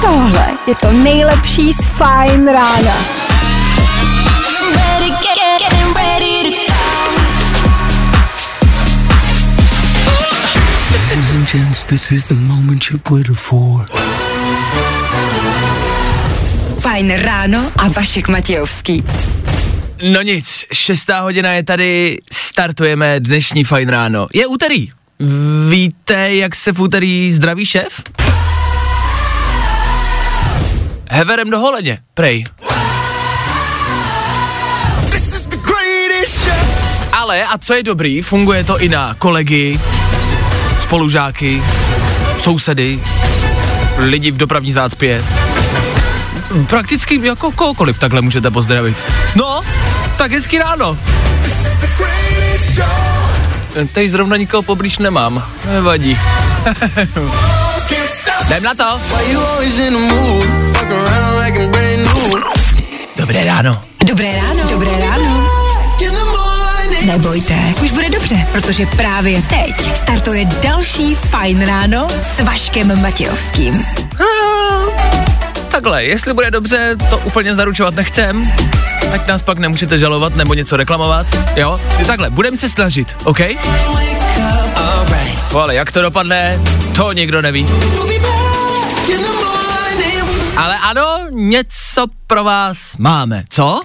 Tohle je to nejlepší z Fajn rána. Ladies and gents, this is the moment you've waited for. Fajn ráno a Vašek Matějovský. No nic, šestá hodina je tady, startujeme dnešní fajn ráno. Je úterý. Víte, jak se v úterý zdraví šéf? Heverem do holeně, prej. Ale, a co je dobrý, funguje to i na kolegy, spolužáky, sousedy, lidi v dopravní zácpě. Prakticky jako kohokoliv takhle můžete pozdravit. No, tak hezky ráno. Teď zrovna nikoho poblíž nemám. Nevadí. Jdem na to. Dobré ráno. Dobré ráno. Dobré ráno. Nebojte, už bude dobře, protože právě teď startuje další Fajn ráno s Vaškem Matějovským. Takhle, jestli bude dobře, to úplně zaručovat nechcem. Ať nás pak nemůžete žalovat nebo něco reklamovat, jo? Takhle, budeme se snažit, OK? No, ale jak to dopadne, to nikdo neví. Ale ano, něco pro vás máme, co?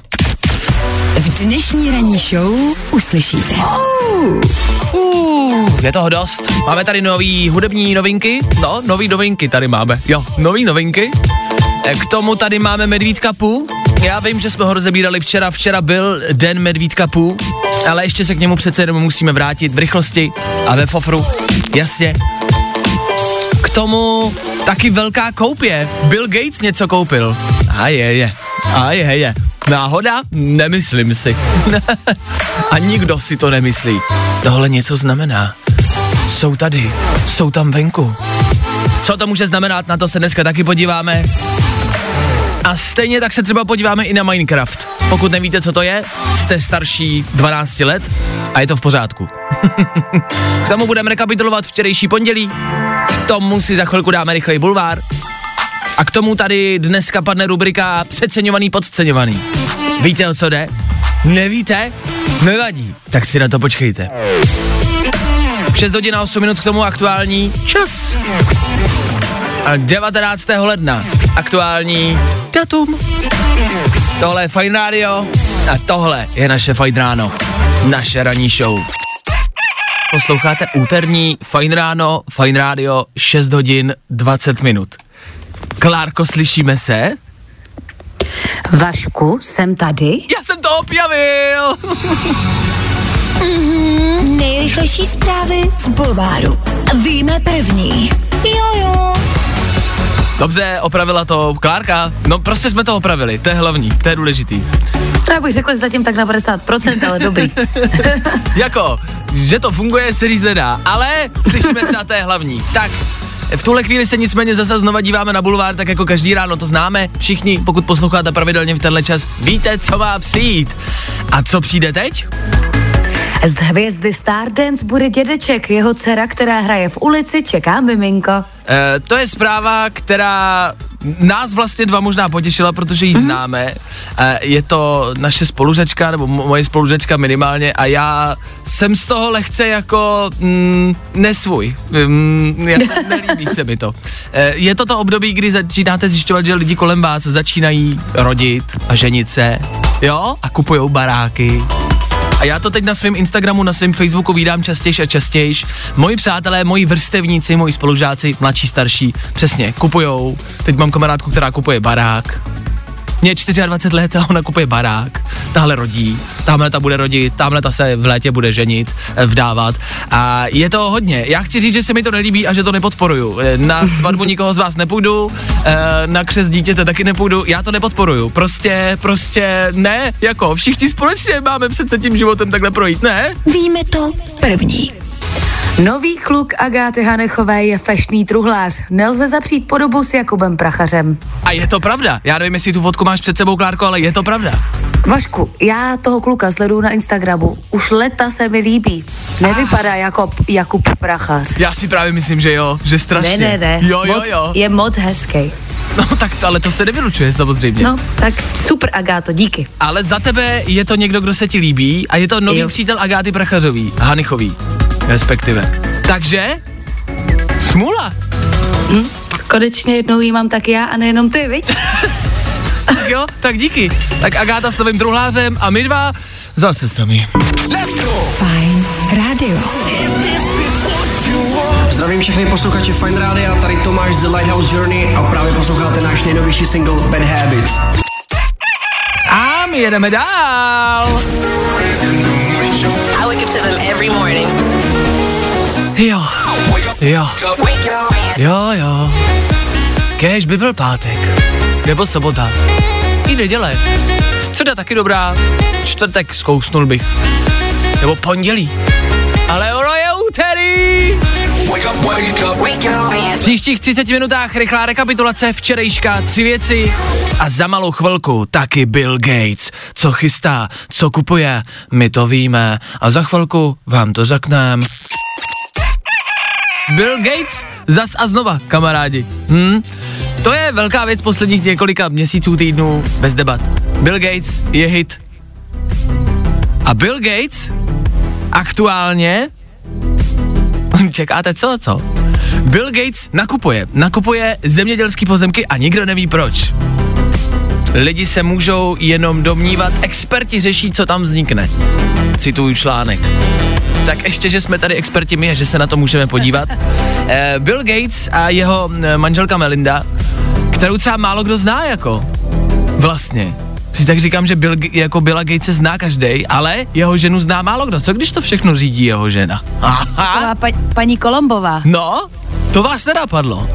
V dnešní ranní show uslyšíte. Je toho dost. Máme tady nový hudební novinky. No, nový novinky tady máme. Jo, nový novinky. E, K tomu tady máme Medvídka Pů. Já vím, že jsme ho rozebírali včera. Včera byl den Medvídka Pů, ale ještě se k němu přece jenom musíme vrátit v rychlosti a ve fofru. Jasně. K tomu taky velká koupě. Bill Gates něco koupil. A je, je. A je, je. Náhoda? Nemyslím si. a nikdo si to nemyslí. Tohle něco znamená. Jsou tady, jsou tam venku. Co to může znamenat, na to se dneska taky podíváme. A stejně tak se třeba podíváme i na Minecraft. Pokud nevíte, co to je, jste starší 12 let a je to v pořádku. K tomu budeme rekapitulovat včerejší pondělí, k tomu si za chvilku dáme rychlej bulvár a k tomu tady dneska padne rubrika Přeceňovaný, podceňovaný. Víte, o co jde? Nevíte? Nevadí. Tak si na to počkejte. 6 hodin a 8 minut k tomu aktuální čas. A 19. ledna aktuální datum. Tohle je Fine Radio a tohle je naše Fine Ráno. Naše ranní show. Posloucháte úterní Fine Ráno, Fine Radio, 6 hodin 20 minut. Klárko, slyšíme se? Vašku, jsem tady. Já jsem to objavil! Nejrychlejší zprávy z Bulváru. Víme první. Jojo. Dobře, opravila to Klárka. No prostě jsme to opravili, to je hlavní, to je důležitý. Já bych řekl, že zatím tak na 50%, ale dobrý. Jako, že to funguje, se říct nedá, ale slyšíme se a to je hlavní. Tak, v tuhle chvíli se nicméně zase znova díváme na bulvár, tak jako každý ráno to známe. Všichni, pokud posloucháte pravidelně v tenhle čas, víte, co má přijít. A co přijde teď? Z hvězdy Stardance bude dědeček, jeho dcera, která hraje v ulici, čeká miminko. E, to je zpráva, která nás vlastně dva možná potěšila, protože ji známe. E, je to naše spolužačka, nebo mo- moje spolužačka minimálně a já jsem z toho lehce jako mm, nesvůj. Mm, jako nelíbí se mi to. E, je to to období, kdy začínáte zjišťovat, že lidi kolem vás začínají rodit a ženit se, jo, a kupujou baráky, a já to teď na svém Instagramu, na svém Facebooku vídám častěji a častěji. Moji přátelé, moji vrstevníci, moji spolužáci, mladší, starší, přesně, kupujou. Teď mám kamarádku, která kupuje barák. Mě je 24 let a ona kupuje barák. Tahle rodí, tamhle ta bude rodit, tamhle ta se v létě bude ženit, eh, vdávat. A je to hodně. Já chci říct, že se mi to nelíbí a že to nepodporuju. Eh, Na svatbu nikoho z vás nepůjdu, eh, na křes dítěte taky nepůjdu, já to nepodporuju. Prostě, prostě ne, jako všichni společně máme přece tím životem takhle projít, ne? Víme to první. Nový kluk Agáty Hanechové je fešný truhlář. Nelze zapřít podobu s Jakubem Prachařem. A je to pravda. Já nevím, jestli tu fotku máš před sebou, Klárko, ale je to pravda. Vašku, já toho kluka sleduju na Instagramu. Už leta se mi líbí. Nevypadá jako Jakub Prachař. Já si právě myslím, že jo, že strašně. Ne, ne, ne. Jo, jo, moc, jo. Je moc hezký. No tak to, ale to se nevylučuje samozřejmě. No, tak super, Agáto, díky. Ale za tebe je to někdo, kdo se ti líbí a je to nový Jo. přítel Agáty Prachařový, Hanichový, respektive. Takže, smůla. Konečně jednou jí mám tak já a nejenom ty, viď? Tak jo, tak díky. Tak Agáta s novým druhářem a my dva zase sami. Fajn rádio. Zdravím všechny posluchače Fine Radio, tady Tomáš z The Lighthouse Journey a právě posloucháte náš nejnovější single Bad Habits. A my jedeme dál. I wake up to them every morning. Jo, jo, jo, jo. Kéž by byl pátek, nebo sobota, i neděle. Středa taky dobrá, čtvrtek zkousnul bych. Nebo pondělí. Ale ono je úterý. V příštích 30 minutách rychlá rekapitulace včerejška, tři věci a za malou chvilku taky Bill Gates. Co chystá, co kupuje, my to víme a za chvilku vám to řekneme. Bill Gates zas a znova, kamarádi. Hm? To je velká věc posledních několika měsíců, týdnů, bez debat. Bill Gates je hit. A Bill Gates aktuálně Čekáte co, co? Bill Gates nakupuje. Nakupuje zemědělský pozemky a nikdo neví proč. Lidi se můžou jenom domnívat, experti řeší, co tam vznikne. Cituju článek. Tak ještě, že jsme tady experti my a že se na to můžeme podívat. Eh, Bill Gates a jeho eh, manželka Melinda, kterou třeba málo kdo zná jako. Vlastně. Si tak říkám, že Bill, jako Billa Gatese zná každý, ale jeho ženu zná málo kdo. Co když to všechno řídí jeho žena? Aha. Pa, paní Kolombová. No, to vás nenapadlo.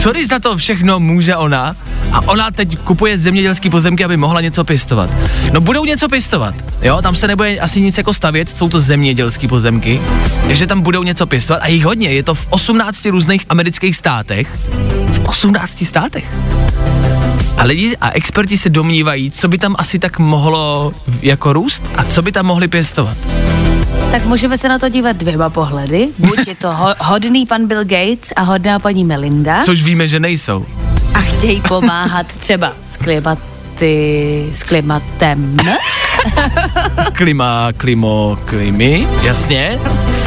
Co když na to všechno může ona a ona teď kupuje zemědělský pozemky, aby mohla něco pěstovat. No budou něco pěstovat, jo, tam se nebude asi nic jako stavět, jsou to zemědělský pozemky, takže tam budou něco pěstovat a jich hodně, je to v 18 různých amerických státech. V 18 státech. A lidi a experti se domnívají, co by tam asi tak mohlo jako růst a co by tam mohli pěstovat. Tak můžeme se na to dívat dvěma pohledy. Buď je to ho, hodný pan Bill Gates a hodná paní Melinda Což víme, že nejsou. a chtějí pomáhat třeba s klimaty, s klimatem. Klima, klimo, klimy, jasně.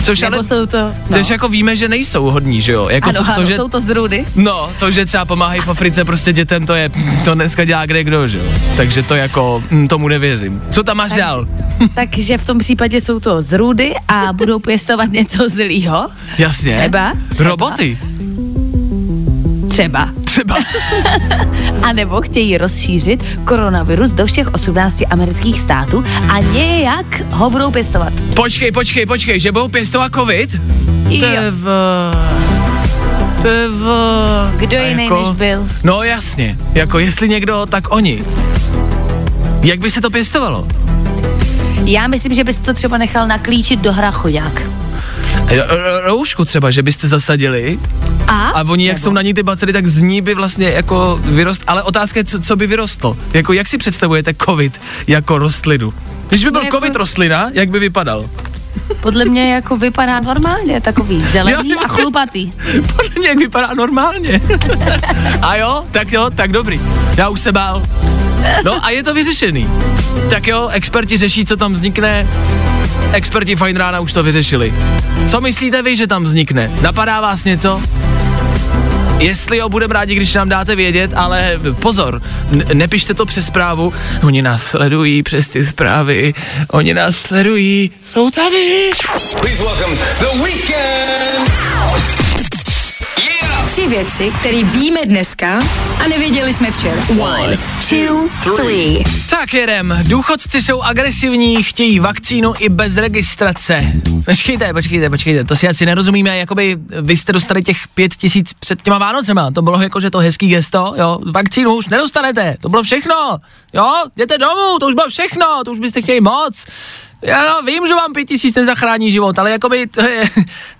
Což ale, Nebo jsou to... No. což jako víme, že nejsou hodní, že jo? Jako ano, to, to, ano, že, jsou to zrůdy. No, to, že třeba pomáhají v Africe prostě dětem, to je, to dneska dělá kde kdo, že jo? Takže to jako, hm, tomu nevěřím. Co tam máš Takže- dál? Takže v tom případě jsou to zrůdy a budou pěstovat něco zlýho. Jasně. Třeba, třeba. Roboty. Třeba. Třeba. A nebo chtějí rozšířit koronavirus do všech 18 amerických států a nějak ho budou pěstovat. Počkej, počkej, počkej, že budou pěstovat covid? To Jo. v... Kdo jiný jako- než byl? No jasně, jako jestli někdo, tak oni. Jak by se to pěstovalo? Já myslím, že bys to třeba nechal naklíčit do hrachoďák. Roušku třeba, že byste zasadili A? a oni, jak Nebo? jsou na ní ty bacily, tak z ní by vlastně jako vyrost, ale otázka je, co, co by vyrostlo. Jako jak si představujete covid jako rostlinu? Když by byl Jako- covid rostlina, jak by vypadal? Podle mě jako vypadá normálně, takový zelený a chlupatý. Podle mě jak vypadá normálně. a jo, tak jo, tak dobrý. Já už se bál. No a je to vyřešený. Tak jo, experti řeší, co tam vznikne. Experti Fine Rána už to vyřešili. Co myslíte vy, že tam vznikne? Napadá vás něco? Jestli jo, budeme rádi, když nám dáte vědět, ale pozor, nepište to přes zprávu. Oni nás sledují přes ty zprávy, oni nás sledují, jsou tady. Please welcome The Weeknd. Tři věci, které víme dneska a nevěděli jsme včera. One, two, three. Tak jedem. Důchodci jsou agresivní, chtějí vakcínu i bez registrace. Počkejte, počkejte, počkejte, to si asi nerozumíme, jakoby vy jste dostali těch pět tisíc před těma Vánocema, to bylo jako, že to hezký gesto, jo, vakcínu už nedostanete, to bylo všechno, jo, jděte domů, to už bylo všechno, to už byste chtěli moc. Já vím, že vám pět tisíc nezachrání život, ale jakoby to je,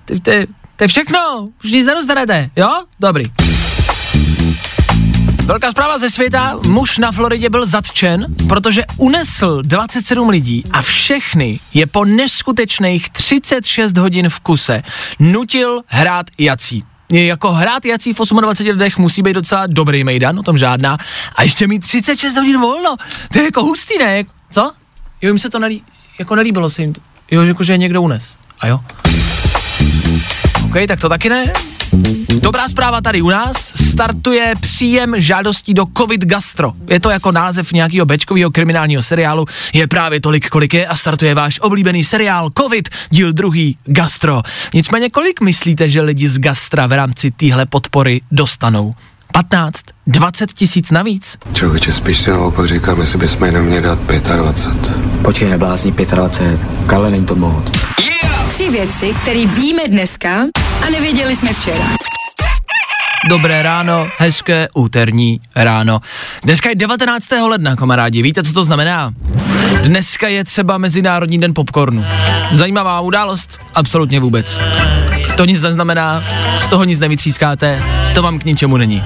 to, to, je- to je všechno, už nic nedostanete, jo, dobrý. Velká zpráva ze světa, muž na Floridě byl zatčen, protože unesl 27 lidí a všechny je po neskutečných 36 hodin v kuse nutil hrát jací. Jako hrát jací v 28 lidech musí být docela dobrý mejdan, o tom žádná. A ještě mít 36 hodin volno, to je jako hustý, ne? Co? Jo, jim se to nelí, jako nelíbilo se jim. Jo, jako, že někdo unes. A jo. OK, tak to taky ne. Dobrá zpráva tady u nás. Startuje příjem žádostí do Covid Gastro. Je to jako název nějakého bečkového kriminálního seriálu. Je právě tolik, kolik je a startuje váš oblíbený seriál Covid, díl druhý Gastro. Nicméně kolik myslíte, že lidi z Gastra v rámci téhle podpory dostanou? 15, 20 tisíc navíc? Člověče, spíš si naopak říkám, jestli bychom jenom měli dát 25. Počkej, neblázní 25. Karle, není to moc. Tři věci, které víme dneska a nevěděli jsme včera. Dobré ráno, hezké úterní ráno. Dneska je 19. ledna, kamarádi. Víte, co to znamená? Dneska je třeba Mezinárodní den popcornu. Zajímavá událost? Absolutně vůbec. To nic neznamená, z toho nic nevytřískáte, to vám k ničemu není.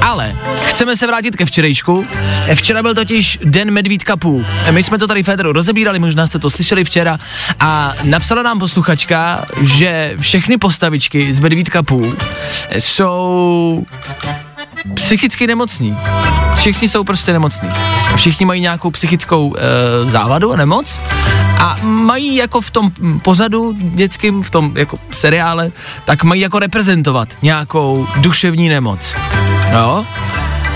Ale chceme se vrátit ke včerejšku. Včera byl totiž den medvídka pů. My jsme to tady Federu rozebírali, možná jste to slyšeli včera. A napsala nám posluchačka, že všechny postavičky z medvídka pů jsou psychicky nemocní. Všichni jsou prostě nemocní. Všichni mají nějakou psychickou e, závadu a nemoc a mají jako v tom pozadu dětským, v tom jako seriále, tak mají jako reprezentovat nějakou duševní nemoc. Jo?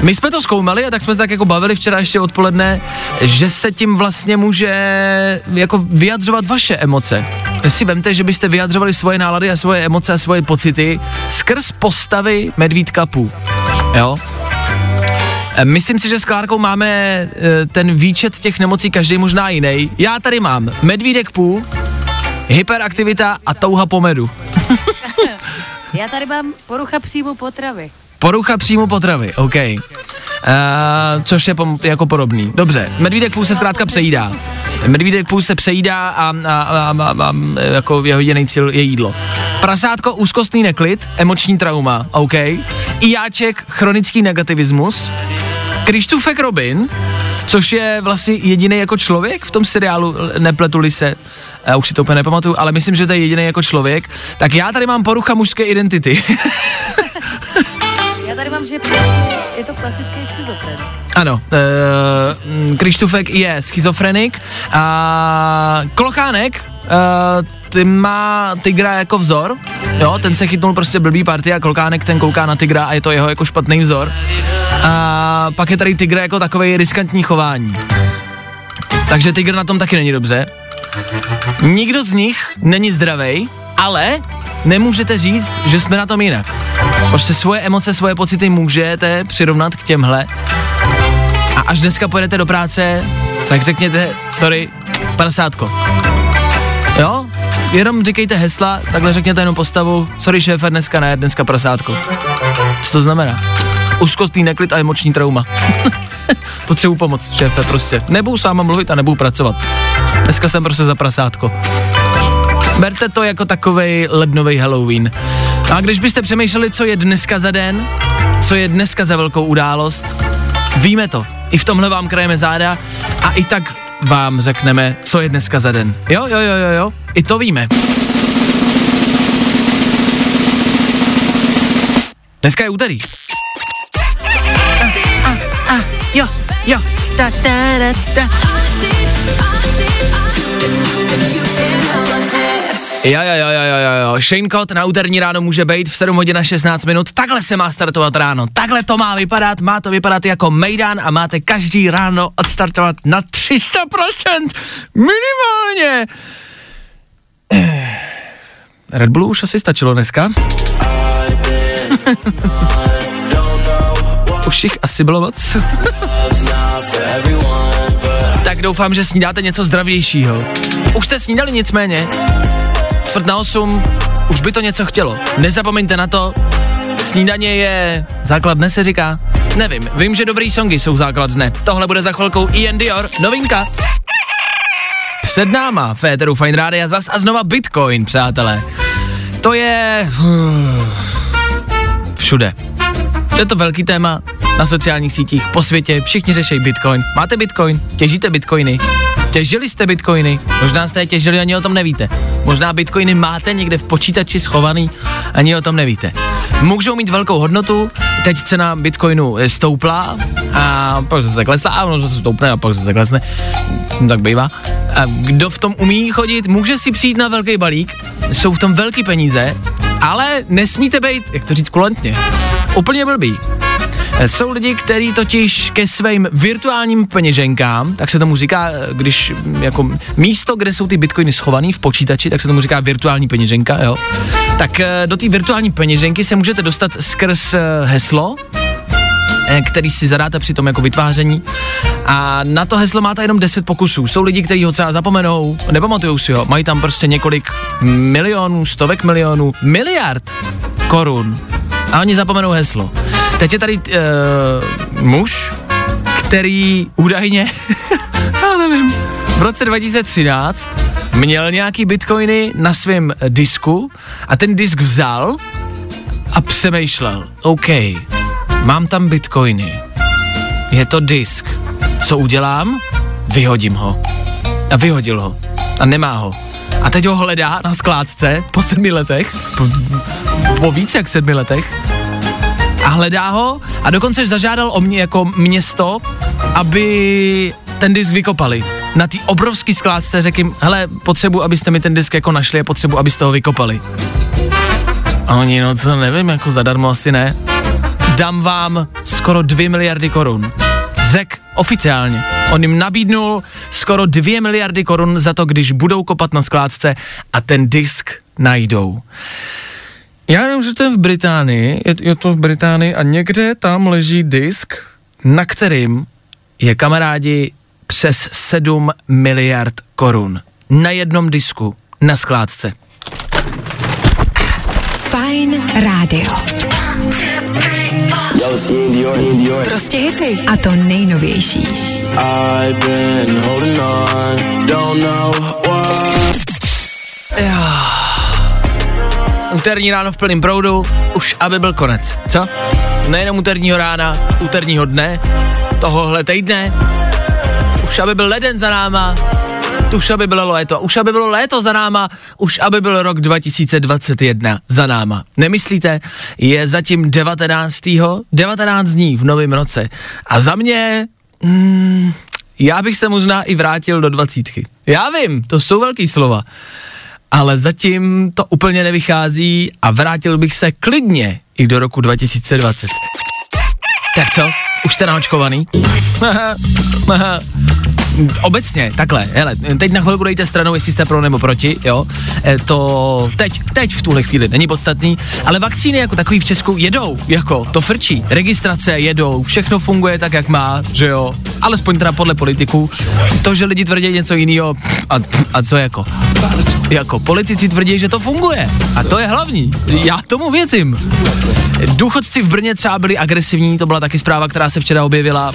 My jsme to zkoumali a tak jsme se tak jako bavili včera ještě odpoledne, že se tím vlastně může jako vyjadřovat vaše emoce. Si vemte, že byste vyjadřovali svoje nálady a svoje emoce a svoje pocity skrz postavy medvídka pů. Jo? E, Myslím si, že s Klárkou máme e, ten výčet těch nemocí každý možná jiný. Já tady mám medvídek pů, hyperaktivita a touha po medu. Já tady mám porucha příjmu potravy. Porucha příjmu potravy, OK. Uh, což je pom- jako podobný. Dobře, medvídek půl se zkrátka přejídá. Medvídek půl se přejídá a, a, a, a, a jako jeho jediný cíl je jídlo. Prasátko, úzkostný neklid, emoční trauma, OK. Ijáček, chronický negativismus. Krištůfek Robin, což je vlastně jediný jako člověk v tom seriálu, nepletuli se, já už si to úplně nepamatuju, ale myslím, že to je jediný jako člověk. Tak já tady mám porucha mužské identity. Já tady mám, že je to klasický schizofren. Ano, uh, je schizofrenik a Klochánek, uh, ty má Tigra jako vzor, jo, ten se chytnul prostě blbý party a Klochánek ten kouká na Tigra a je to jeho jako špatný vzor. A pak je tady Tigra jako takový riskantní chování. Takže Tigr na tom taky není dobře. Nikdo z nich není zdravý, ale nemůžete říct, že jsme na tom jinak. Prostě svoje emoce, svoje pocity můžete přirovnat k těmhle. A až dneska pojedete do práce, tak řekněte, sorry, prasátko. Jo? Jenom říkejte hesla, takhle řekněte jenom postavu, sorry šéfe, dneska ne, dneska prasátko. Co to znamená? Úzkostný neklid a emoční trauma. Potřebuji pomoc, šéfe, prostě. Nebudu s váma mluvit a nebudu pracovat. Dneska jsem prostě za prasátko. Berte to jako takovej lednový Halloween. A když byste přemýšleli, co je dneska za den, co je dneska za velkou událost, víme to. I v tomhle vám krajeme záda a i tak vám řekneme, co je dneska za den. Jo, jo, jo, jo, jo, i to víme. Dneska je úterý. Jo, jo, ta, ta, ta, ta. Jo, jo, jo, jo, jo, jo. Shane Cott na úterní ráno může být v 7 hodin a 16 minut. Takhle se má startovat ráno. Takhle to má vypadat. Má to vypadat jako mejdan a máte každý ráno odstartovat na 300%. Minimálně. Red Bull už asi stačilo dneska. už jich asi bylo moc. tak doufám, že snídáte něco zdravějšího. Už jste snídali nicméně. Čtvrt na osm, už by to něco chtělo. Nezapomeňte na to, snídaně je základ dne se říká. Nevím, vím, že dobrý songy jsou základ dne. Tohle bude za chvilkou Ian Dior, novinka. Před náma Féteru Fine Rádia zas a znova Bitcoin, přátelé. To je... Všude. To je to velký téma, na sociálních sítích, po světě, všichni řeší Bitcoin. Máte Bitcoin? Těžíte Bitcoiny? Těžili jste Bitcoiny? Možná jste je těžili, ani o tom nevíte. Možná Bitcoiny máte někde v počítači schovaný, ani o tom nevíte. Můžou mít velkou hodnotu, teď cena Bitcoinu eh, stoupla a pak se zaklesla a ono se stoupne a pak se zaklesne. Tak bývá. A kdo v tom umí chodit, může si přijít na velký balík, jsou v tom velký peníze, ale nesmíte být, jak to říct kulantně, úplně blbý. Jsou lidi, kteří totiž ke svým virtuálním peněženkám, tak se tomu říká, když mm, jako místo, kde jsou ty bitcoiny schovaný v počítači, tak se tomu říká virtuální peněženka, jo. Tak eh, do té virtuální peněženky se můžete dostat skrz eh, heslo, eh, který si zadáte při tom jako vytváření a na to heslo máte jenom 10 pokusů. Jsou lidi, kteří ho třeba zapomenou, nepamatujou si ho, mají tam prostě několik milionů, stovek milionů, miliard korun a oni zapomenou heslo. Teď je tady uh, muž, který údajně, já nevím, v roce 2013 měl nějaký bitcoiny na svém disku a ten disk vzal a přemýšlel, OK, mám tam bitcoiny, je to disk, co udělám? Vyhodím ho. A vyhodil ho. A nemá ho. A teď ho hledá na skládce po sedmi letech, po, po více jak sedmi letech, a hledá ho a dokonce zažádal o mě jako město, aby ten disk vykopali. Na té obrovský skládce řekl jim, hele, potřebuji, abyste mi ten disk jako našli a potřebuji, abyste ho vykopali. A oni, no co nevím, jako zadarmo asi ne. Dám vám skoro 2 miliardy korun. Řek oficiálně. On jim nabídnul skoro 2 miliardy korun za to, když budou kopat na skládce a ten disk najdou. Já nevím, že to je v Británii, je, je to v Británii a někde tam leží disk, na kterým je kamarádi přes 7 miliard korun. Na jednom disku, na skládce. Prostě hity. A to nejnovější. Úterní ráno v plném proudu, už aby byl konec, co? Nejenom úterního rána, úterního dne, tohohle týdne, už aby byl leden za náma, už aby bylo léto, už aby bylo léto za náma, už aby byl rok 2021 za náma. Nemyslíte? Je zatím 19. 19 dní v novém roce. A za mě, mm, já bych se možná i vrátil do dvacítky. Já vím, to jsou velký slova. Ale zatím to úplně nevychází a vrátil bych se klidně i do roku 2020. Tak co? Už jste naočkovaný? Obecně, takhle, hele, teď na chvilku dejte stranou, jestli jste pro nebo proti, jo, e, to teď, teď v tuhle chvíli není podstatný, ale vakcíny jako takový v Česku jedou, jako, to frčí, registrace jedou, všechno funguje tak, jak má, že jo, alespoň teda podle politiků, to, že lidi tvrdí něco jiného, a, a co jako, jako politici tvrdí, že to funguje. A to je hlavní, já tomu věřím. Důchodci v Brně třeba byli agresivní, to byla taky zpráva, která se včera objevila,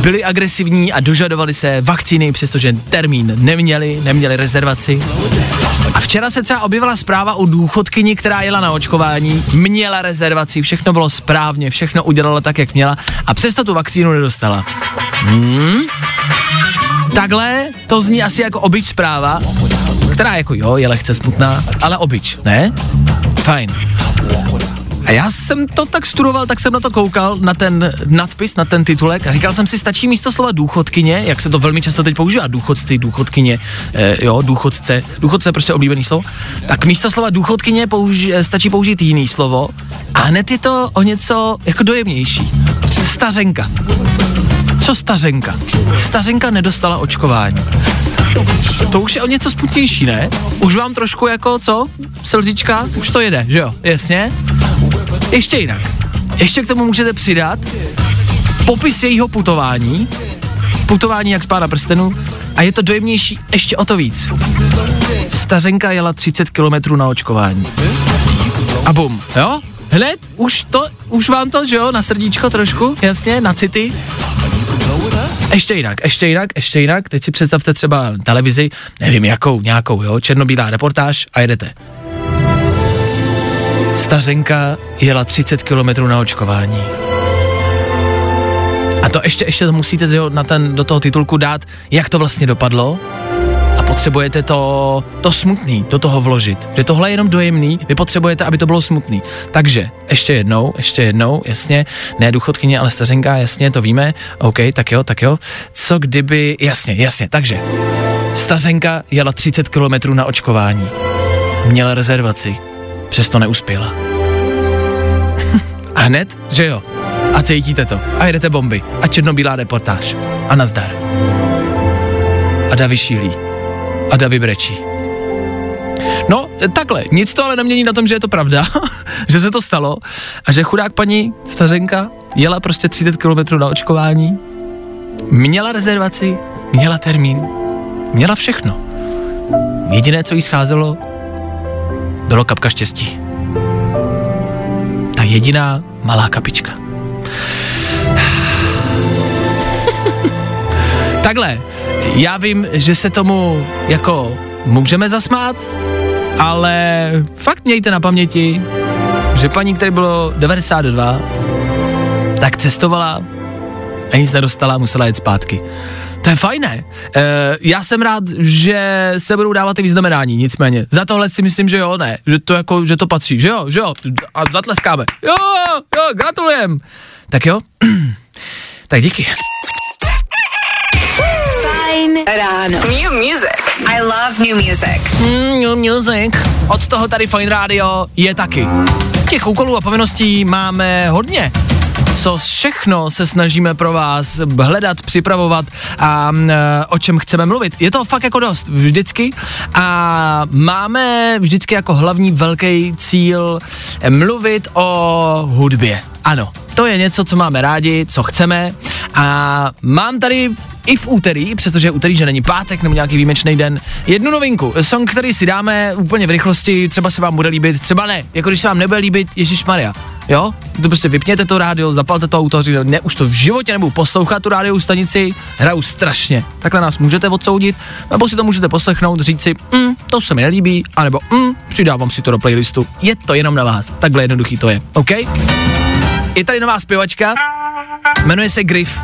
byli agresivní a dožadovali se vakcíny, přestože termín neměli, neměli rezervaci. A včera se třeba objevila zpráva o důchodkyni, která jela na očkování, měla rezervaci, všechno bylo správně, všechno udělala tak, jak měla a přesto tu vakcínu nedostala. Hmm? Takhle to zní asi jako obyč zpráva, která jako jo, je lehce smutná, ale obyč, ne? Fajn. A já jsem to tak studoval, tak jsem na to koukal, na ten nadpis, na ten titulek a říkal jsem si, stačí místo slova důchodkyně, jak se to velmi často teď používá, důchodci, důchodkyně, eh, jo, důchodce, důchodce je prostě oblíbený slovo, tak místo slova důchodkyně použi, stačí použít jiný slovo a hned je to o něco jako dojemnější. Stařenka. Co stařenka? Stařenka nedostala očkování. To už je o něco smutnější, ne? Už vám trošku jako, co? Slzička? Už to jede, že jo? Jasně? Ještě jinak. Ještě k tomu můžete přidat popis jejího putování, putování jak z pána prstenu a je to dojemnější ještě o to víc. Stařenka jela 30 kilometrů na očkování. A bum, jo? Hned, už to, už vám to, že jo, na srdíčko trošku, jasně, na city. Ještě jinak, ještě jinak, ještě jinak. Teď si představte třeba televizi, nevím jakou, nějakou, jo, černobílá reportáž a jedete. Stařenka jela 30 kilometrů na očkování. A to ještě, ještě to musíte na ten, do toho titulku dát, jak to vlastně dopadlo. A potřebujete to, to smutný do toho vložit. Že tohle je jenom dojemný, vy potřebujete, aby to bylo smutný. Takže, ještě jednou, ještě jednou, jasně, ne důchodkyně, ale stařenka, jasně, to víme, OK, tak jo, tak jo. Co kdyby, jasně, jasně, takže, stařenka jela 30 kilometrů na očkování. Měla rezervaci, přesto neuspěla. A hned, že jo, a cítíte to. A jedete bomby. A černobílá reportáž. A nazdar. A Davy šílí. A Davy brečí. No, takhle, nic to ale nemění na tom, že je to pravda, že se to stalo a že chudák paní stařenka jela prostě 30 km na očkování, měla rezervaci, měla termín, měla všechno. Jediné, co jí scházelo, bylo kapka štěstí. Ta jediná malá kapička. Takhle, já vím, že se tomu jako můžeme zasmát, ale fakt mějte na paměti, že paní, které bylo 92, tak cestovala a nic nedostala, musela jet zpátky. To je fajné. E, já jsem rád, že se budou dávat ty vyznamenání, nicméně. Za tohle si myslím, že jo, ne, že to jako, že to patří, že jo, že jo, a zatleskáme. Jo, jo, gratulujem. Tak jo, tak díky. Fajn ráno. New music. I love new music. Mm, new music. Od toho tady Fine Radio je taky. Těch úkolů a povinností máme hodně. Co všechno se snažíme pro vás hledat, připravovat a e, o čem chceme mluvit. Je to fakt jako dost, vždycky. A máme vždycky jako hlavní velký cíl mluvit o hudbě. Ano, to je něco, co máme rádi, co chceme. A mám tady i v úterý, přestože je úterý, že není pátek nebo nějaký výjimečný den, jednu novinku. Song, který si dáme úplně v rychlosti, třeba se vám bude líbit, třeba ne. Jako když se vám nebude líbit, Ježíš Maria. Jo? To prostě vypněte to rádio, zapalte to auto, říkáte, ne, už to v životě nebudu poslouchat tu rádiovou stanici, hraju strašně. Takhle nás můžete odsoudit, nebo si to můžete poslechnout, říct si, mm, to se mi nelíbí, anebo mm, přidávám si to do playlistu. Je to jenom na vás, takhle jednoduchý to je, OK? Je tady nová zpěvačka, jmenuje se Griff.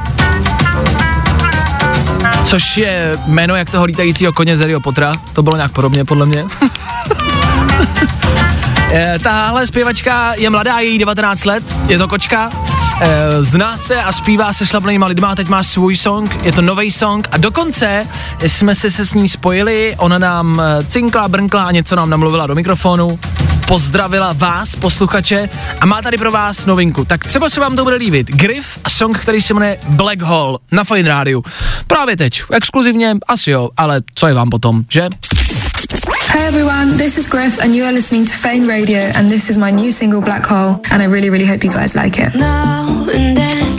Což je jméno jak toho lítajícího koně z Pottera. To bylo nějak podobně, podle mě. Eh, Tahle zpěvačka je mladá, je jí 19 let, je to kočka, eh, zná se a zpívá se šlapnýma lidma, teď má svůj song, je to nový song a dokonce jsme se se s ní spojili, ona nám eh, cinkla, brnkla a něco nám namluvila do mikrofonu, pozdravila vás, posluchače, a má tady pro vás novinku. Tak třeba se vám to bude líbit. Griff a song, který se jmenuje Black Hole na Fine Radio. Právě teď, exkluzivně, asi jo, ale co je vám potom, že? Hey everyone, this is Griff, and you are listening to Fame Radio, and this is my new single Black Hole, and I really, really hope you guys like it. Now and then.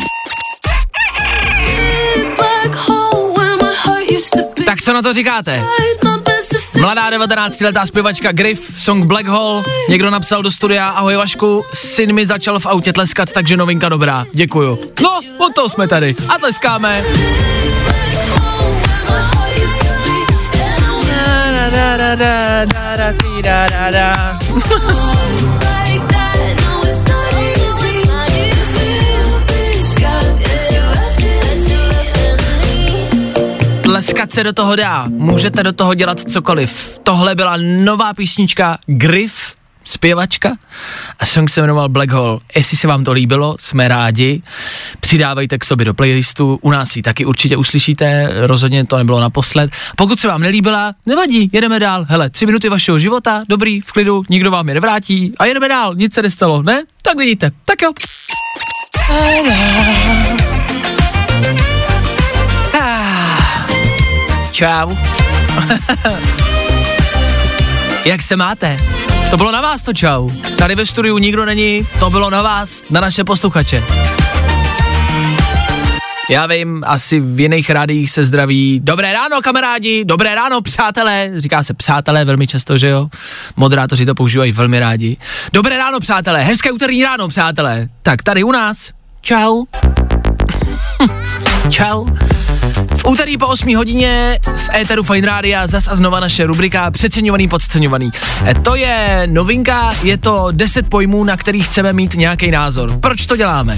Black hole where my heart used to be. Tak co na to říkáte? Mladá 19-letá zpěvačka Griff, song Black Hole, někdo napsal do studia, ahoj Vašku, syn mi začal v autě tleskat, takže novinka dobrá, děkuju. No, od toho jsme tady a tleskáme. Tleskat se do toho dá, můžete do toho dělat cokoliv. Tohle byla nová písnička Griff, zpěvačka a song se jmenoval Black Hole. Jestli se vám to líbilo, jsme rádi. Přidávejte k sobě do playlistu, u nás ji taky určitě uslyšíte, rozhodně to nebylo naposled. Pokud se vám nelíbila, nevadí, jedeme dál. Hele, tři minuty vašeho života, dobrý, v klidu, nikdo vám je nevrátí a jedeme dál, nic se nestalo, ne? Tak vidíte, tak jo. Ah. Čau. Jak se máte? To bylo na vás to čau. Tady ve studiu nikdo není, to bylo na vás, na naše posluchače. Já vím, asi v jiných rádiích se zdraví. Dobré ráno, kamarádi, dobré ráno, přátelé. Říká se přátelé velmi často, že jo? Moderátoři to používají velmi rádi. Dobré ráno, přátelé, hezké úterní ráno, přátelé. Tak tady u nás, čau. čau. V úterý po 8 hodině v éteru Fine Rádia zas a znova naše rubrika Přeceňovaný, podceňovaný. E, To je novinka, je to 10 pojmů, na kterých chceme mít nějaký názor. Proč to děláme?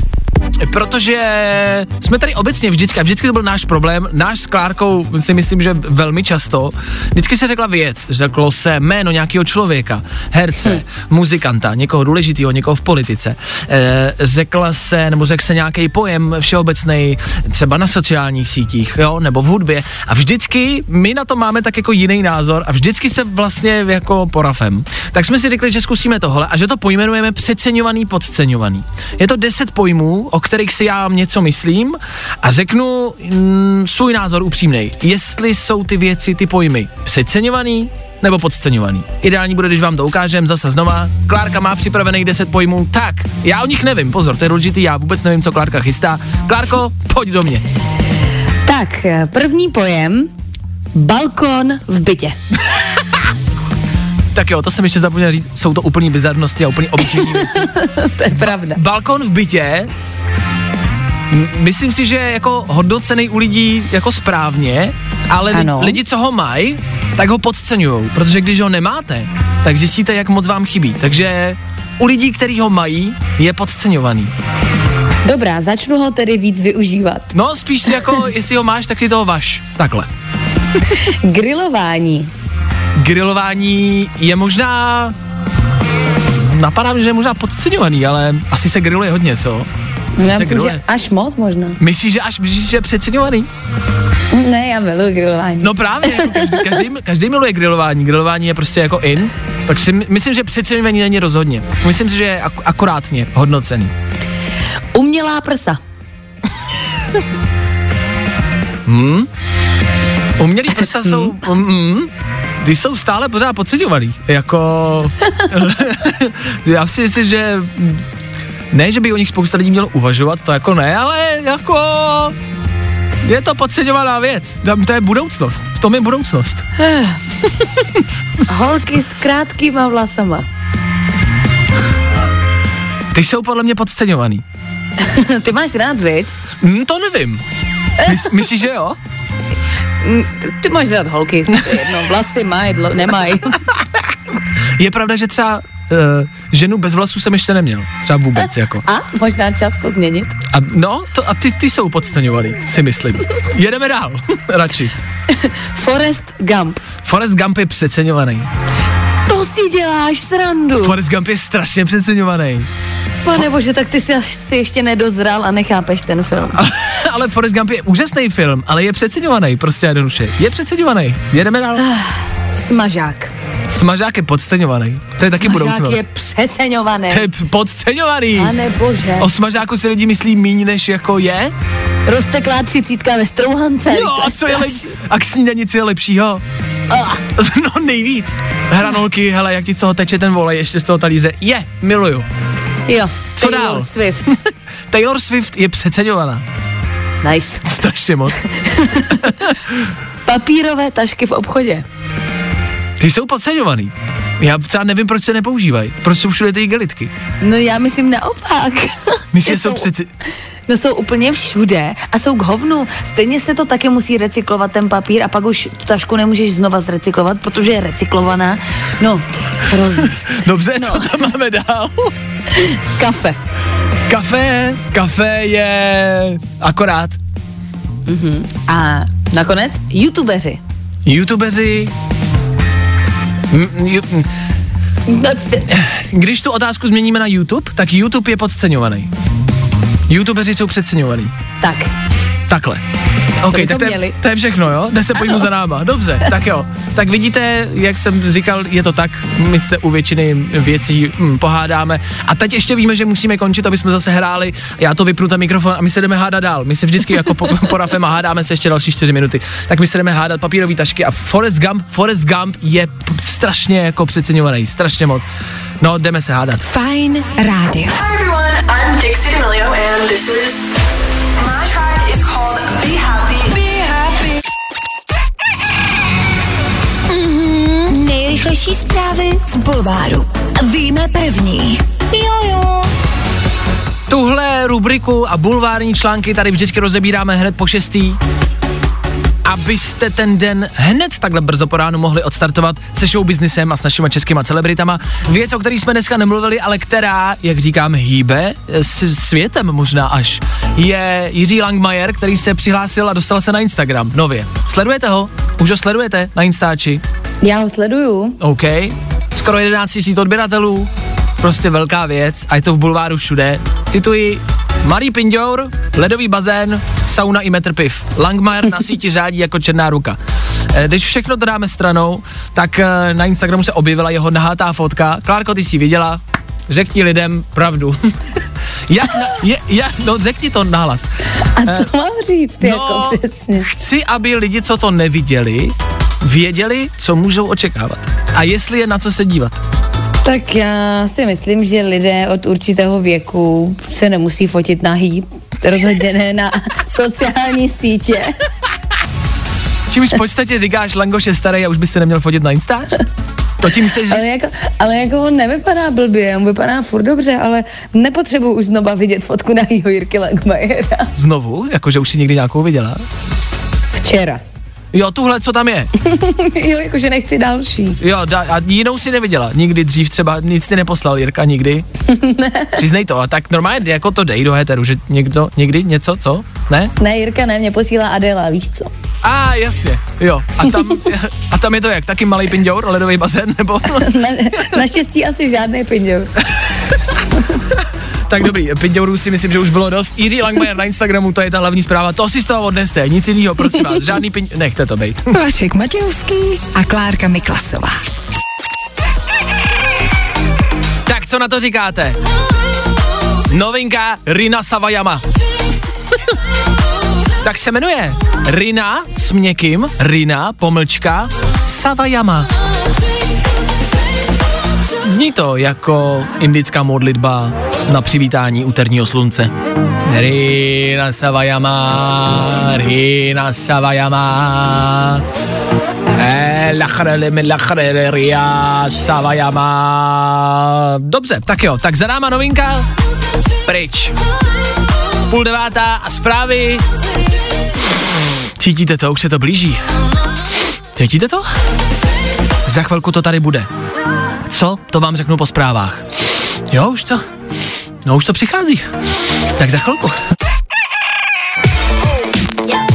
Protože jsme tady obecně vždycky, a vždycky to byl náš problém, náš s Klárkou si myslím, že velmi často, vždycky se řekla věc, řeklo se jméno nějakého člověka, herce, hm. muzikanta, někoho důležitého, někoho v politice, e, řekla se, nebo řekl se nějaký pojem všeobecný, třeba na sociálních sítích, jo, nebo v hudbě a vždycky my na to máme tak jako jiný názor a vždycky se vlastně jako porafem. Tak jsme si řekli, že zkusíme tohle a že to pojmenujeme přeceňovaný, podceňovaný. Je to deset pojmů, o kterých si já něco myslím a řeknu mm, svůj názor upřímnej. Jestli jsou ty věci, ty pojmy přeceňovaný nebo podceňovaný. Ideální bude, když vám to ukážem zase znova. Klárka má připravených 10 pojmů, tak já o nich nevím, pozor, to je důležitý, já vůbec nevím, co Klárka chystá. Klárko, pojď do mě. Tak, první pojem, balkon v bytě. Tak jo, to jsem ještě zapomněl říct, jsou to úplný bizarnosti a úplný obyčejní věci. to je pravda. Balkon v bytě, myslím si, že je jako hodnocený u lidí jako správně, ale Ano. li- lidi, co ho mají, tak ho podceňují, protože když ho nemáte, tak zjistíte, jak moc vám chybí. Takže u lidí, kteří ho mají, je podceňovaný. Dobrá, začnu ho tedy víc využívat. No, spíš jako, jestli ho máš, tak si toho vaš. Takhle. Grilování. Grilování je možná... Napadá mi, že je možná podceňovaný, ale asi se griluje hodně, co? Já myslím, že až moc možná. Myslíš, že až myslíš, že je přeceňovaný? Ne, já miluji grilování. No právě, jako každý, každý, každý miluje grilování. Grilování je prostě jako in. Tak si my- myslím, že přeceňovaný není rozhodně. Myslím si, že je ak- akurátně hodnocený. Umělá prsa. Hmm? Umělý prsa jsou... Mm, ty jsou stále pořád podceňovaný. Jako... já si myslím, že... Ne, že by o nich spousta lidí mělo uvažovat, to jako ne, ale jako... Je to podceňovaná věc. Tam to je budoucnost. V tom je budoucnost. Holky s krátkýma vlasama. Ty jsou podle mě podceňovaný. Ty máš rád, viď? Hm, to nevím. Mys, myslíš, že jo? Mm, Ty, máš rád holky. Jedno, vlasy mají, dlo- nemají. Je pravda, že třeba uh, ženu bez vlasů jsem ještě neměl. Třeba vůbec, jako. A možná čas to změnit. A no, to, a ty, ty jsou podceňovaný, si myslím. Jedeme dál, radši. Forest Gump. Forrest Gump je přeceňovaný. To si děláš srandu. Forrest Gump je strašně přeceňovaný. Pane bože, tak ty si asi ještě nedozral a nechápeš ten film. ale Forrest Gump je úžasný film, ale je přeceňovaný, prostě jednoduše. Je přeceňovaný. Jedeme dál. Smažák. Smažák je podceňovaný. To je taky Smažák budoucnost. je přeceňovaný. To je podceňovaný. Pane bože. O smažáku si lidi myslí míň, než jako je. Rozteklá třicítka ve strouhance. Jo, a co je lepší? A k snídani, co je lepšího? No nejvíc. Hranolky, hele, jak ti z toho teče ten volej ještě z toho talíře. Je, miluju. Jo, Co Taylor dál? Swift. Taylor Swift je přeceňovaná. Nice. Strašně moc. Papírové tašky v obchodě. Ty jsou podceňovaný. Já třeba nevím, proč se nepoužívají. Proč jsou všude ty igelitky? No já myslím naopak. Myslím, Že jsou jsou- přeci... No jsou úplně všude a jsou k hovnu. Stejně se to taky musí recyklovat ten papír a pak už tu tašku nemůžeš znova zrecyklovat, protože je recyklovaná. No, hrozný. Dobře, No. co tam máme dál? Kafe. Kafe, kafe je akorát. A nakonec youtubeři. YouTubeři... Když tu otázku změníme na YouTube, tak YouTube je podceňovaný. YouTubeři jsou přeceňovaný. tak, Takhle. OK, tak to je, to je všechno, jo? Jde se pojmu za náma. Dobře, tak jo. Tak vidíte, jak jsem říkal, je to tak, my se u většiny věcí hm, pohádáme. A teď ještě víme, že musíme končit, aby jsme zase hráli. Já to vypnu ten mikrofon a my se jdeme hádat dál. My se vždycky jako po, po rafem a hádáme se ještě další čtyři minuty. Tak my se jdeme hádat papírové tašky a Forrest Gump, Forrest Gump je p- strašně jako přeceňovaný, strašně moc. No, jdeme se hádat. Fajn rádio. Hi everyone, I'm Dixie D'Amelio and this is Nejrychlejší zprávy z Bulváru. Víme první. Jojo. Tuhle rubriku a bulvární články tady vždycky rozebíráme hned po šestý. abyste ten den hned takhle brzo po ránu mohli odstartovat se show a s našimi českýma celebritama. Věc, o které jsme dneska nemluvili, ale která, jak říkám, hýbe s světem možná až, je Jiří Langmajer, který se přihlásil a dostal se na Instagram nově. Sledujete ho? Už ho sledujete na Instači? Já ho sleduju. OK. Skoro 11 tisíc odběratelů, prostě velká věc a je to v bulváru všude. Cituji, Malý pindour, ledový bazén, sauna i metr piv. Langmajer na síti řádí jako černá ruka. Eh, Když všechno to dáme stranou, tak eh, na Instagramu se objevila jeho nahátá fotka. Klárko, ty jsi viděla? Řekni lidem pravdu. jak, na, je, jak, no řekni to nahlas. A co mám říct, no, jako přesně? Chci, aby lidi, co to neviděli, věděli, co můžou očekávat. A jestli je na co se dívat. Tak já si myslím, že lidé od určitého věku se nemusí fotit nahý, rozhodně ne na sociální sítě. Čímž v podstatě říkáš, Langoš je starý a už by se neměl fotit na Instač? To tím chceš říct? Ale jako, ale jako on nevypadá blbě, on vypadá furt dobře, ale nepotřebuji už znova vidět fotku nahýho Jirky Langmajera. Znovu? Jakože už si někdy nějakou viděla? Včera. Jo, tuhle, co tam je. jo, jakože nechci další. Jo, da, a jinou si neviděla. Nikdy dřív třeba nic ti neposlal Jirka, nikdy. ne. Přiznej to, a tak normálně jako to dej do heteru, že někdo, někdy něco, co? Ne? Ne, Jirka ne, mě posílá Adela, víš co? A ah, jasně, jo. A tam, a tam je to jak? Taky malý pindour, ledový bazén, nebo? na, naštěstí asi žádný pindour. Tak dobrý, pindourů si myslím, že už bylo dost. Jiří Langmajer na Instagramu, to je ta hlavní zpráva. To si z toho odneste, nic jiného, prosím vás. Žádný pin... Nechte to být. Vašek Matějovský a Klárka Miklasová. Tak co na to říkáte? Novinka Rina Savajama. tak se jmenuje Rina s měkkým, Rina, pomlčka, Savajama. Zní to jako indická modlitba na přivítání úterního slunce. Rina Savajama, Rina Savajama. Dobře, tak jo, tak za náma novinka, pryč. Půl devátá a zprávy. Cítíte to, už se to blíží. Cítíte to? Za chvilku to tady bude. Co? To vám řeknu po zprávách. Jo, už to. No už to přichází. Tak za chvilku.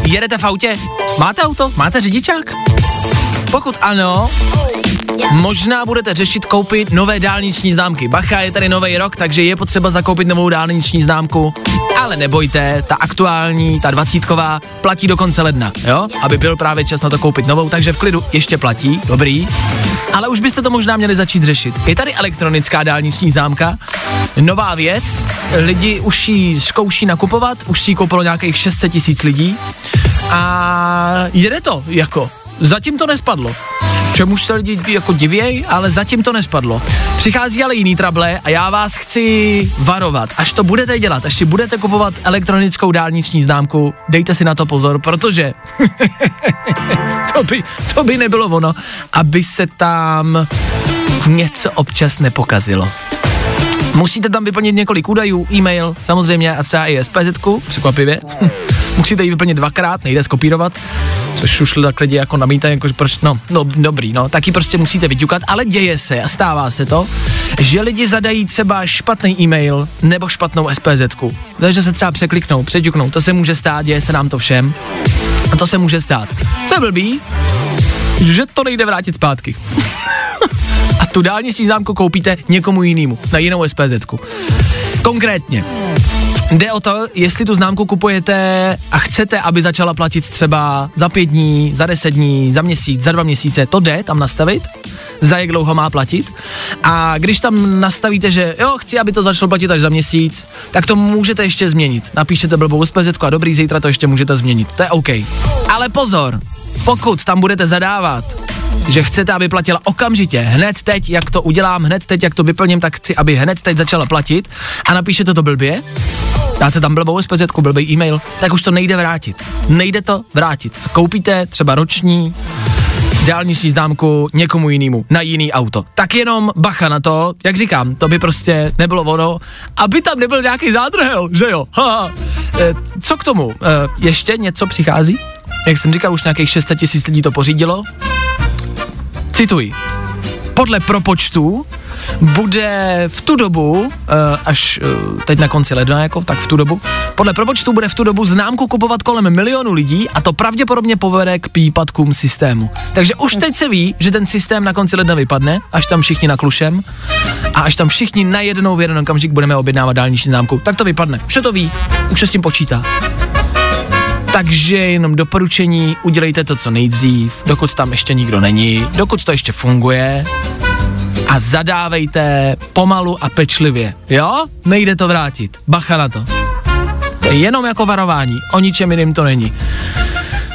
Jedete v autě? Máte auto? Máte řidičák? Pokud ano, možná budete řešit koupit nové dálniční známky. Bacha, je tady nový rok, takže je potřeba zakoupit novou dálniční známku. Ale nebojte, ta aktuální, ta dvacítková, platí do konce ledna, jo? Aby byl právě čas na to koupit novou, takže v klidu ještě platí, dobrý. Ale už byste to možná měli začít řešit. Je tady elektronická dálniční známka, nová věc, lidi už ji zkouší nakupovat, už si ji koupilo nějakých 600 tisíc lidí a jede to, jako, zatím to nespadlo čemuž se lidi jako divěj, ale zatím to nespadlo. Přichází ale jiný trable a já vás chci varovat. Až to budete dělat, až si budete kupovat elektronickou dálniční známku, dejte si na to pozor, protože to, by, to by nebylo ono, aby se tam něco občas nepokazilo. Musíte tam vyplnit několik údajů, e-mail, samozřejmě a třeba i SPZ, překvapivě. Musíte ji vyplnit dvakrát, nejde skopírovat, což už tak lidi jako namítají, jako proč, no, no, dobrý, no, taky prostě musíte vyťukat, ale děje se a stává se to, že lidi zadají třeba špatný e-mail nebo špatnou SPZ, takže se třeba překliknou, přeťuknou, to se může stát, děje se nám to všem a to se může stát. Co je blbý? Že to nejde vrátit zpátky. Tu dálniční známku koupíte někomu jinému, na jinou SPZ. Konkrétně, Jde o to, jestli tu známku kupujete a chcete, aby začala platit třeba za pět dní, za deset dní, za měsíc, za dva měsíce, to jde tam nastavit, za jak dlouho má platit. A když tam nastavíte, že jo, chci, aby to začalo platit až za měsíc, tak to můžete ještě změnit. Napíšete blbou SPZ a dobrý, zítra to ještě můžete změnit. To je OK. Ale pozor, pokud tam budete zadávat že chcete, aby platila okamžitě, hned teď, jak to udělám, hned teď, jak to vyplním, tak chci, aby hned teď začala platit a napíšete to blbě, dáte tam blbou SPZ, blbý e-mail, tak už to nejde vrátit. Nejde to vrátit. Koupíte třeba roční dálniční známku někomu jinému, na jiný auto. Tak jenom bacha na to, jak říkám, to by prostě nebylo ono, aby tam nebyl nějaký zádrhel, že jo? Ha, ha. E, co k tomu? E, ještě něco přichází? jak jsem říkal, už nějakých 600 tisíc lidí to pořídilo. Cituji. Podle propočtů bude v tu dobu, eh, až eh, teď na konci ledna, jako, tak v tu dobu, podle propočtu bude v tu dobu známku kupovat kolem milionu lidí a to pravděpodobně povede k výpadkům systému. Takže už teď se ví, že ten systém na konci ledna vypadne, až tam všichni naklušem a až tam všichni najednou v jeden okamžik budeme objednávat dálniční známku, tak to vypadne. Už se to ví, už se s tím počítá. Takže jenom doporučení, udělejte to co nejdřív, dokud tam ještě nikdo není, dokud to ještě funguje a zadávejte pomalu a pečlivě. Jo? Nejde to vrátit. Bacha na to. To je jenom jako varování, o ničem jiným to není.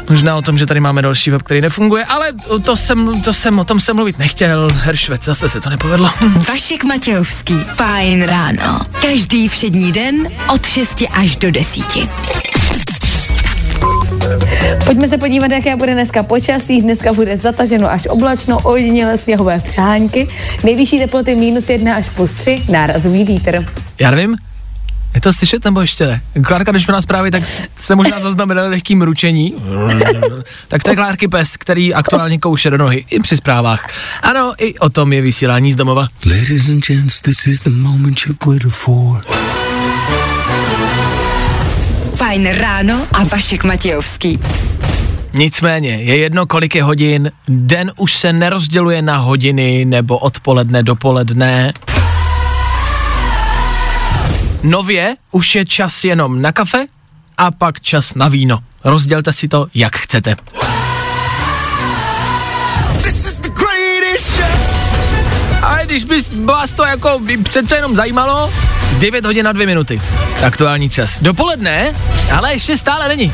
Možná o tom, že tady máme další web, který nefunguje, ale to jsem, to jsem, o tom jsem mluvit nechtěl. Heršvec, zase se to nepovedlo. Vašek Matějovský, fajn ráno. Každý všední den od 6 až do 10. Pojďme se podívat, jaké bude dneska počasí. Dneska bude zataženo až oblačno, ojediněle sněhové přáňky. Nejvyšší teploty minus 1 až plus 3, nárazový vítr. Já nevím, je to slyšet nebo ještě ne? Klárka, když měla zprávy, tak se možná zaznamenali lehký mručení. tak to je Klárky pes, který aktuálně kouše do nohy i při zprávách. Ano, i o tom je vysílání z domova. Ladies and gents, this is the moment you've waited for. Fajn ráno a Vašek Matějovský. Nicméně, je jedno, kolik je hodin, den už se nerozděluje na hodiny nebo odpoledne, dopoledne. Nově už je čas jenom na kafe a pak čas na víno. Rozdělte si to, jak chcete. Když by vás to jako by přece jenom zajímalo, 9 hodin na 2 minuty. Aktuální čas. Dopoledne, ale ještě stále není.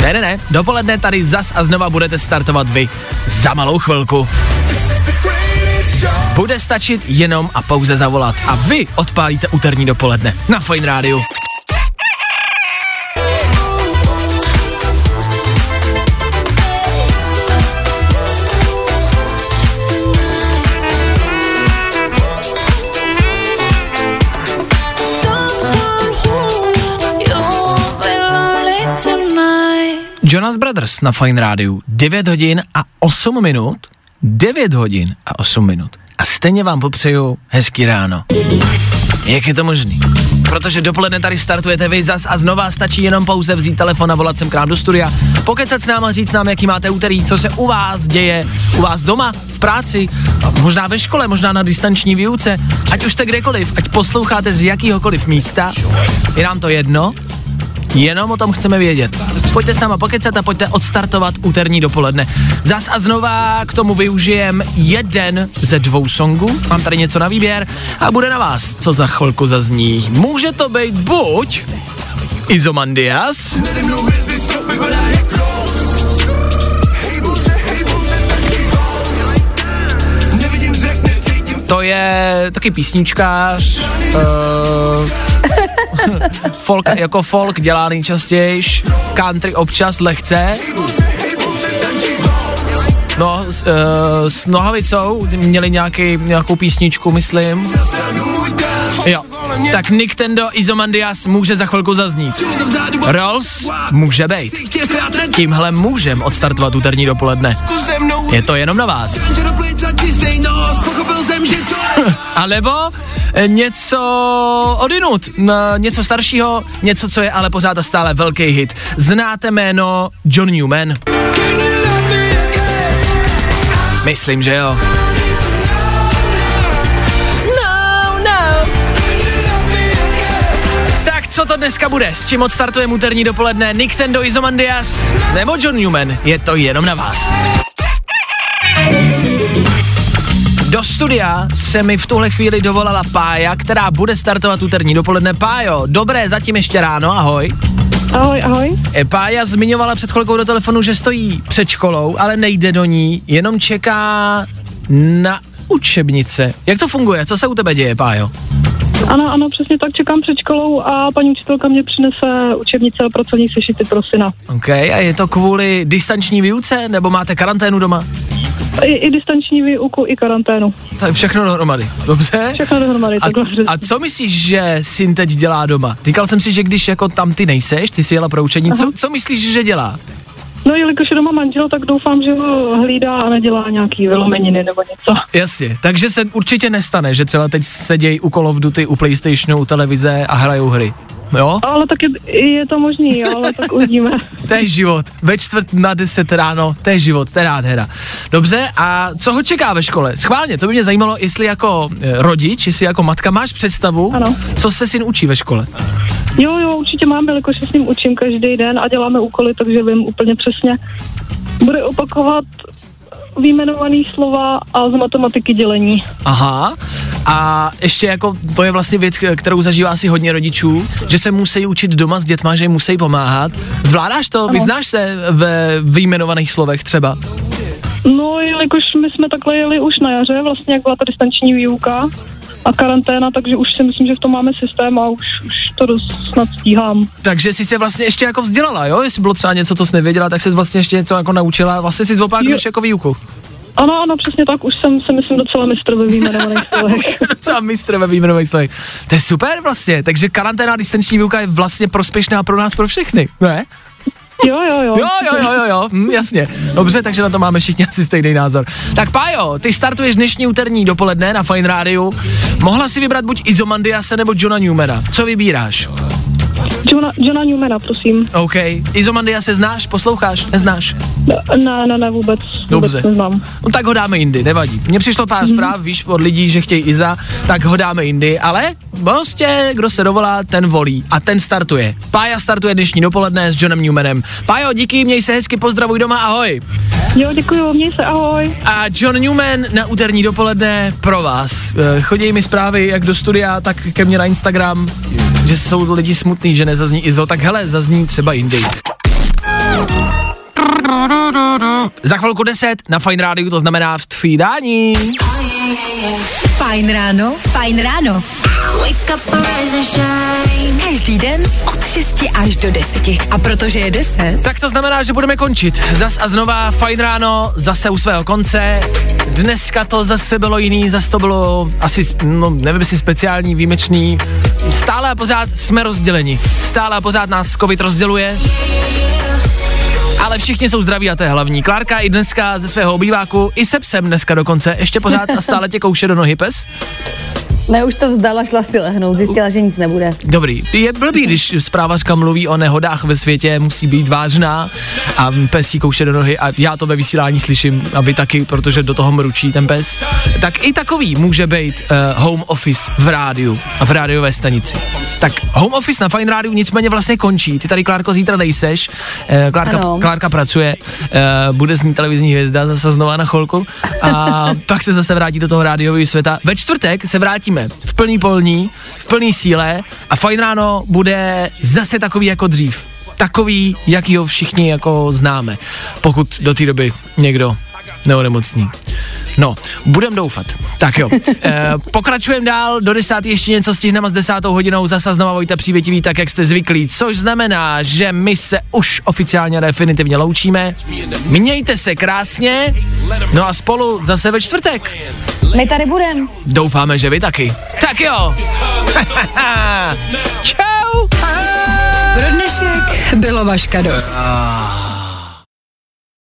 Ne, ne, ne, dopoledne tady zas a znova budete startovat vy. Za malou chvilku. Bude stačit jenom a pouze zavolat a vy odpálíte úterní dopoledne na Fine Rádiu. Jonas Brothers na Fine Rádiu. 9 hodin a 8 minut. 9 hodin a 8 minut. A stejně vám popřeju hezký ráno. Jak je to možný? Protože dopoledne tady startujete vy zas a znova stačí jenom pouze vzít telefon a volat sem k nám do studia. Pokecat s náma, říct nám, jaký máte úterý, co se u vás děje, u vás doma, v práci, možná ve škole, možná na distanční výuce, ať už jste kdekoliv, ať posloucháte z jakýhokoliv místa, je nám to jedno, Jenom o tom chceme vědět. Pojďte s náma pokecat a pojďte odstartovat úterní dopoledne. Zas a znova k tomu využijem jeden ze dvou songů. Mám tady něco na výběr a bude na vás, co za chvilku zazní. Může to být buď Izomandias, to je taky písničkář, uh, folk, jako folk dělá nejčastěji, country občas lehce. No, s, uh, s Nohavicou měli nějaký, nějakou písničku, myslím. Jo, tak Nintendo Izomandias může za chvilku zaznít. Rolls může být. Tímhle můžem odstartovat úterní dopoledne. Je to jenom na vás. A nebo něco odinut, něco staršího, něco, co je ale pořád a stále velký hit. Znáte jméno John Newman? Myslím, že jo. No, no. Tak co to dneska bude? S čím odstartujeme úterní dopoledne? Nintendo Izomandias nebo John Newman? Je to jenom na vás. Do studia se mi v tuhle chvíli dovolala Pája, která bude startovat úterní dopoledne. Pájo, dobré, zatím ještě ráno, ahoj. Ahoj, ahoj. E, Pája zmiňovala před chvilkou do telefonu, že stojí před školou, ale nejde do ní, jenom čeká na učebnice. Jak to funguje? Co se u tebe děje, Pájo? Ano, ano, přesně tak čekám před školou a paní učitelka mě přinese učebnice a pracovní sešity pro syna. OK, a je to kvůli distanční výuce, nebo máte karanténu doma? I, i distanční výuku, i karanténu. To je všechno dohromady, dobře? Všechno dohromady, A, takhle a co myslíš, že syn teď dělá doma? Říkal jsem si, že když jako tam ty nejseš, ty jsi jela pro učení, co, co myslíš, že dělá? No, jelikož je doma manžel, tak doufám, že ho hlídá a nedělá nějaký vylomeniny nebo něco. Jasně, takže se určitě nestane, že třeba teď sedějí u Call of Duty, u Playstationu, u televize a hrajou hry. Jo? Ale tak je, je to možný, jo, ale tak uvidíme. To je život. Ve čtvrt na deset ráno, to je život, to je nádhera. Dobře, a co ho čeká ve škole? Schválně, to by mě zajímalo, jestli jako eh, rodič, jestli jako matka máš představu, Ano. co se syn učí ve škole. Jo, jo, určitě mám, jelikož se s ním učím každý den a děláme úkoly, takže vím úplně přesně. Bude opakovat výjmenovaný slova a z matematiky dělení. Aha. A ještě jako, to je vlastně věc, kterou zažívá asi hodně rodičů, že se musí učit doma s dětma, že jim musí pomáhat. Zvládáš to? Vyznáš se ve vyjmenovaných slovech třeba? No, jelikož my jsme takhle jeli už na jaře, vlastně jak byla ta distanční výuka a karanténa, takže už si myslím, že v tom máme systém a už, už to dost snad stíhám. Takže jsi se vlastně ještě jako vzdělala, jo? Jestli bylo třeba něco, co jsi nevěděla, tak jsi vlastně ještě něco jako naučila. Vlastně si zopakuješ jako výuku. Ano, ano, přesně tak, už jsem se myslím docela mistr ve výjmenovaných slovech. Co mistr ve výjmenových slovech. To je super vlastně, takže karanténa a distanční výuka je vlastně prospěšná pro nás, pro všechny, ne? Jo, jo, jo. Jo, jo, jo, jo, jo, hm, jasně. Dobře, takže na to máme všichni asi stejný názor. Tak Pájo, ty startuješ dnešní úterní dopoledne na Fine Rádiu. Mohla si vybrat buď Izomandiase nebo Johna Newmana. Co vybíráš? Johna, Johna Newmana, prosím. OK. Izomandiase znáš, posloucháš, neznáš? Ne, ne, ne, vůbec, vůbec Dobře. neznám. No tak ho dáme jindy, nevadí. Mně přišlo pár zpráv, víš, od lidí, že chtějí Iza, tak ho dáme jindy, ale prostě, kdo se dovolá, ten volí a ten startuje. Pája startuje dnešní dopoledne s Johnem Newmanem. Pájo, díky, měj se hezky, pozdravuj doma, ahoj. Jo, děkuji, měj se, ahoj. A John Newman na úterní dopoledne pro vás. Eh, Chodí mi zprávy jak do studia, tak ke mně na Instagram, že jsou lidi smutný, že nezazní Izo, tak hele, zazní třeba jindy. Za chvilku 10 na Fine Radio, to znamená v tvý dání. Fajn ráno, fajn ráno. Každý den od 6 až do 10. A protože je 10, Tak to znamená, že budeme končit. Zas a znova Fajn ráno, zase u svého konce. Dneska to zase bylo jiný, zase to bylo asi, no nevím, jestli speciální, výjimečný. Stále a pořád jsme rozděleni. Stále a pořád nás covid rozděluje. Ale všichni jsou zdraví a to je hlavní. Klárka i dneska ze svého obýváku, i se psem dneska dokonce, ještě pořád a stále tě kouše do nohy pes. Ne, už to vzdala, šla si lehnout, zjistila, že nic nebude. Dobrý. Je blbý, když zprávařka mluví o nehodách ve světě, musí být vážná a pes jí kouše do nohy a já to ve vysílání slyším a vy taky, protože do toho mručí ten pes. Tak i takový může být uh, home office v rádiu a v rádiové stanici. Tak home office na Fine rádiu nicméně vlastně končí. Ty tady, Klárko, zítra nejseš. Uh, Klárka, Ano. Klárka pracuje, uh, bude z ní televizní hvězda zase znova na chvilku a pak se zase vrátí do toho rádiového světa. Ve čtvrtek se vrátíme v plný polní, v plný síle a fajn ráno bude zase takový jako dřív. Takový, jaký ho všichni jako známe, pokud do té doby někdo neonemocní. No, budem doufat. Tak jo, e, pokračujeme dál, do desátý ještě něco stihneme s desátou hodinou, zase znova Vojta přívětivý, tak jak jste zvyklí, což znamená, že my se už oficiálně definitivně loučíme. Mějte se krásně, no a spolu zase ve čtvrtek. My tady budem. Doufáme, že vy taky. Tak jo. Čau. pro dnešek bylo vaška dost.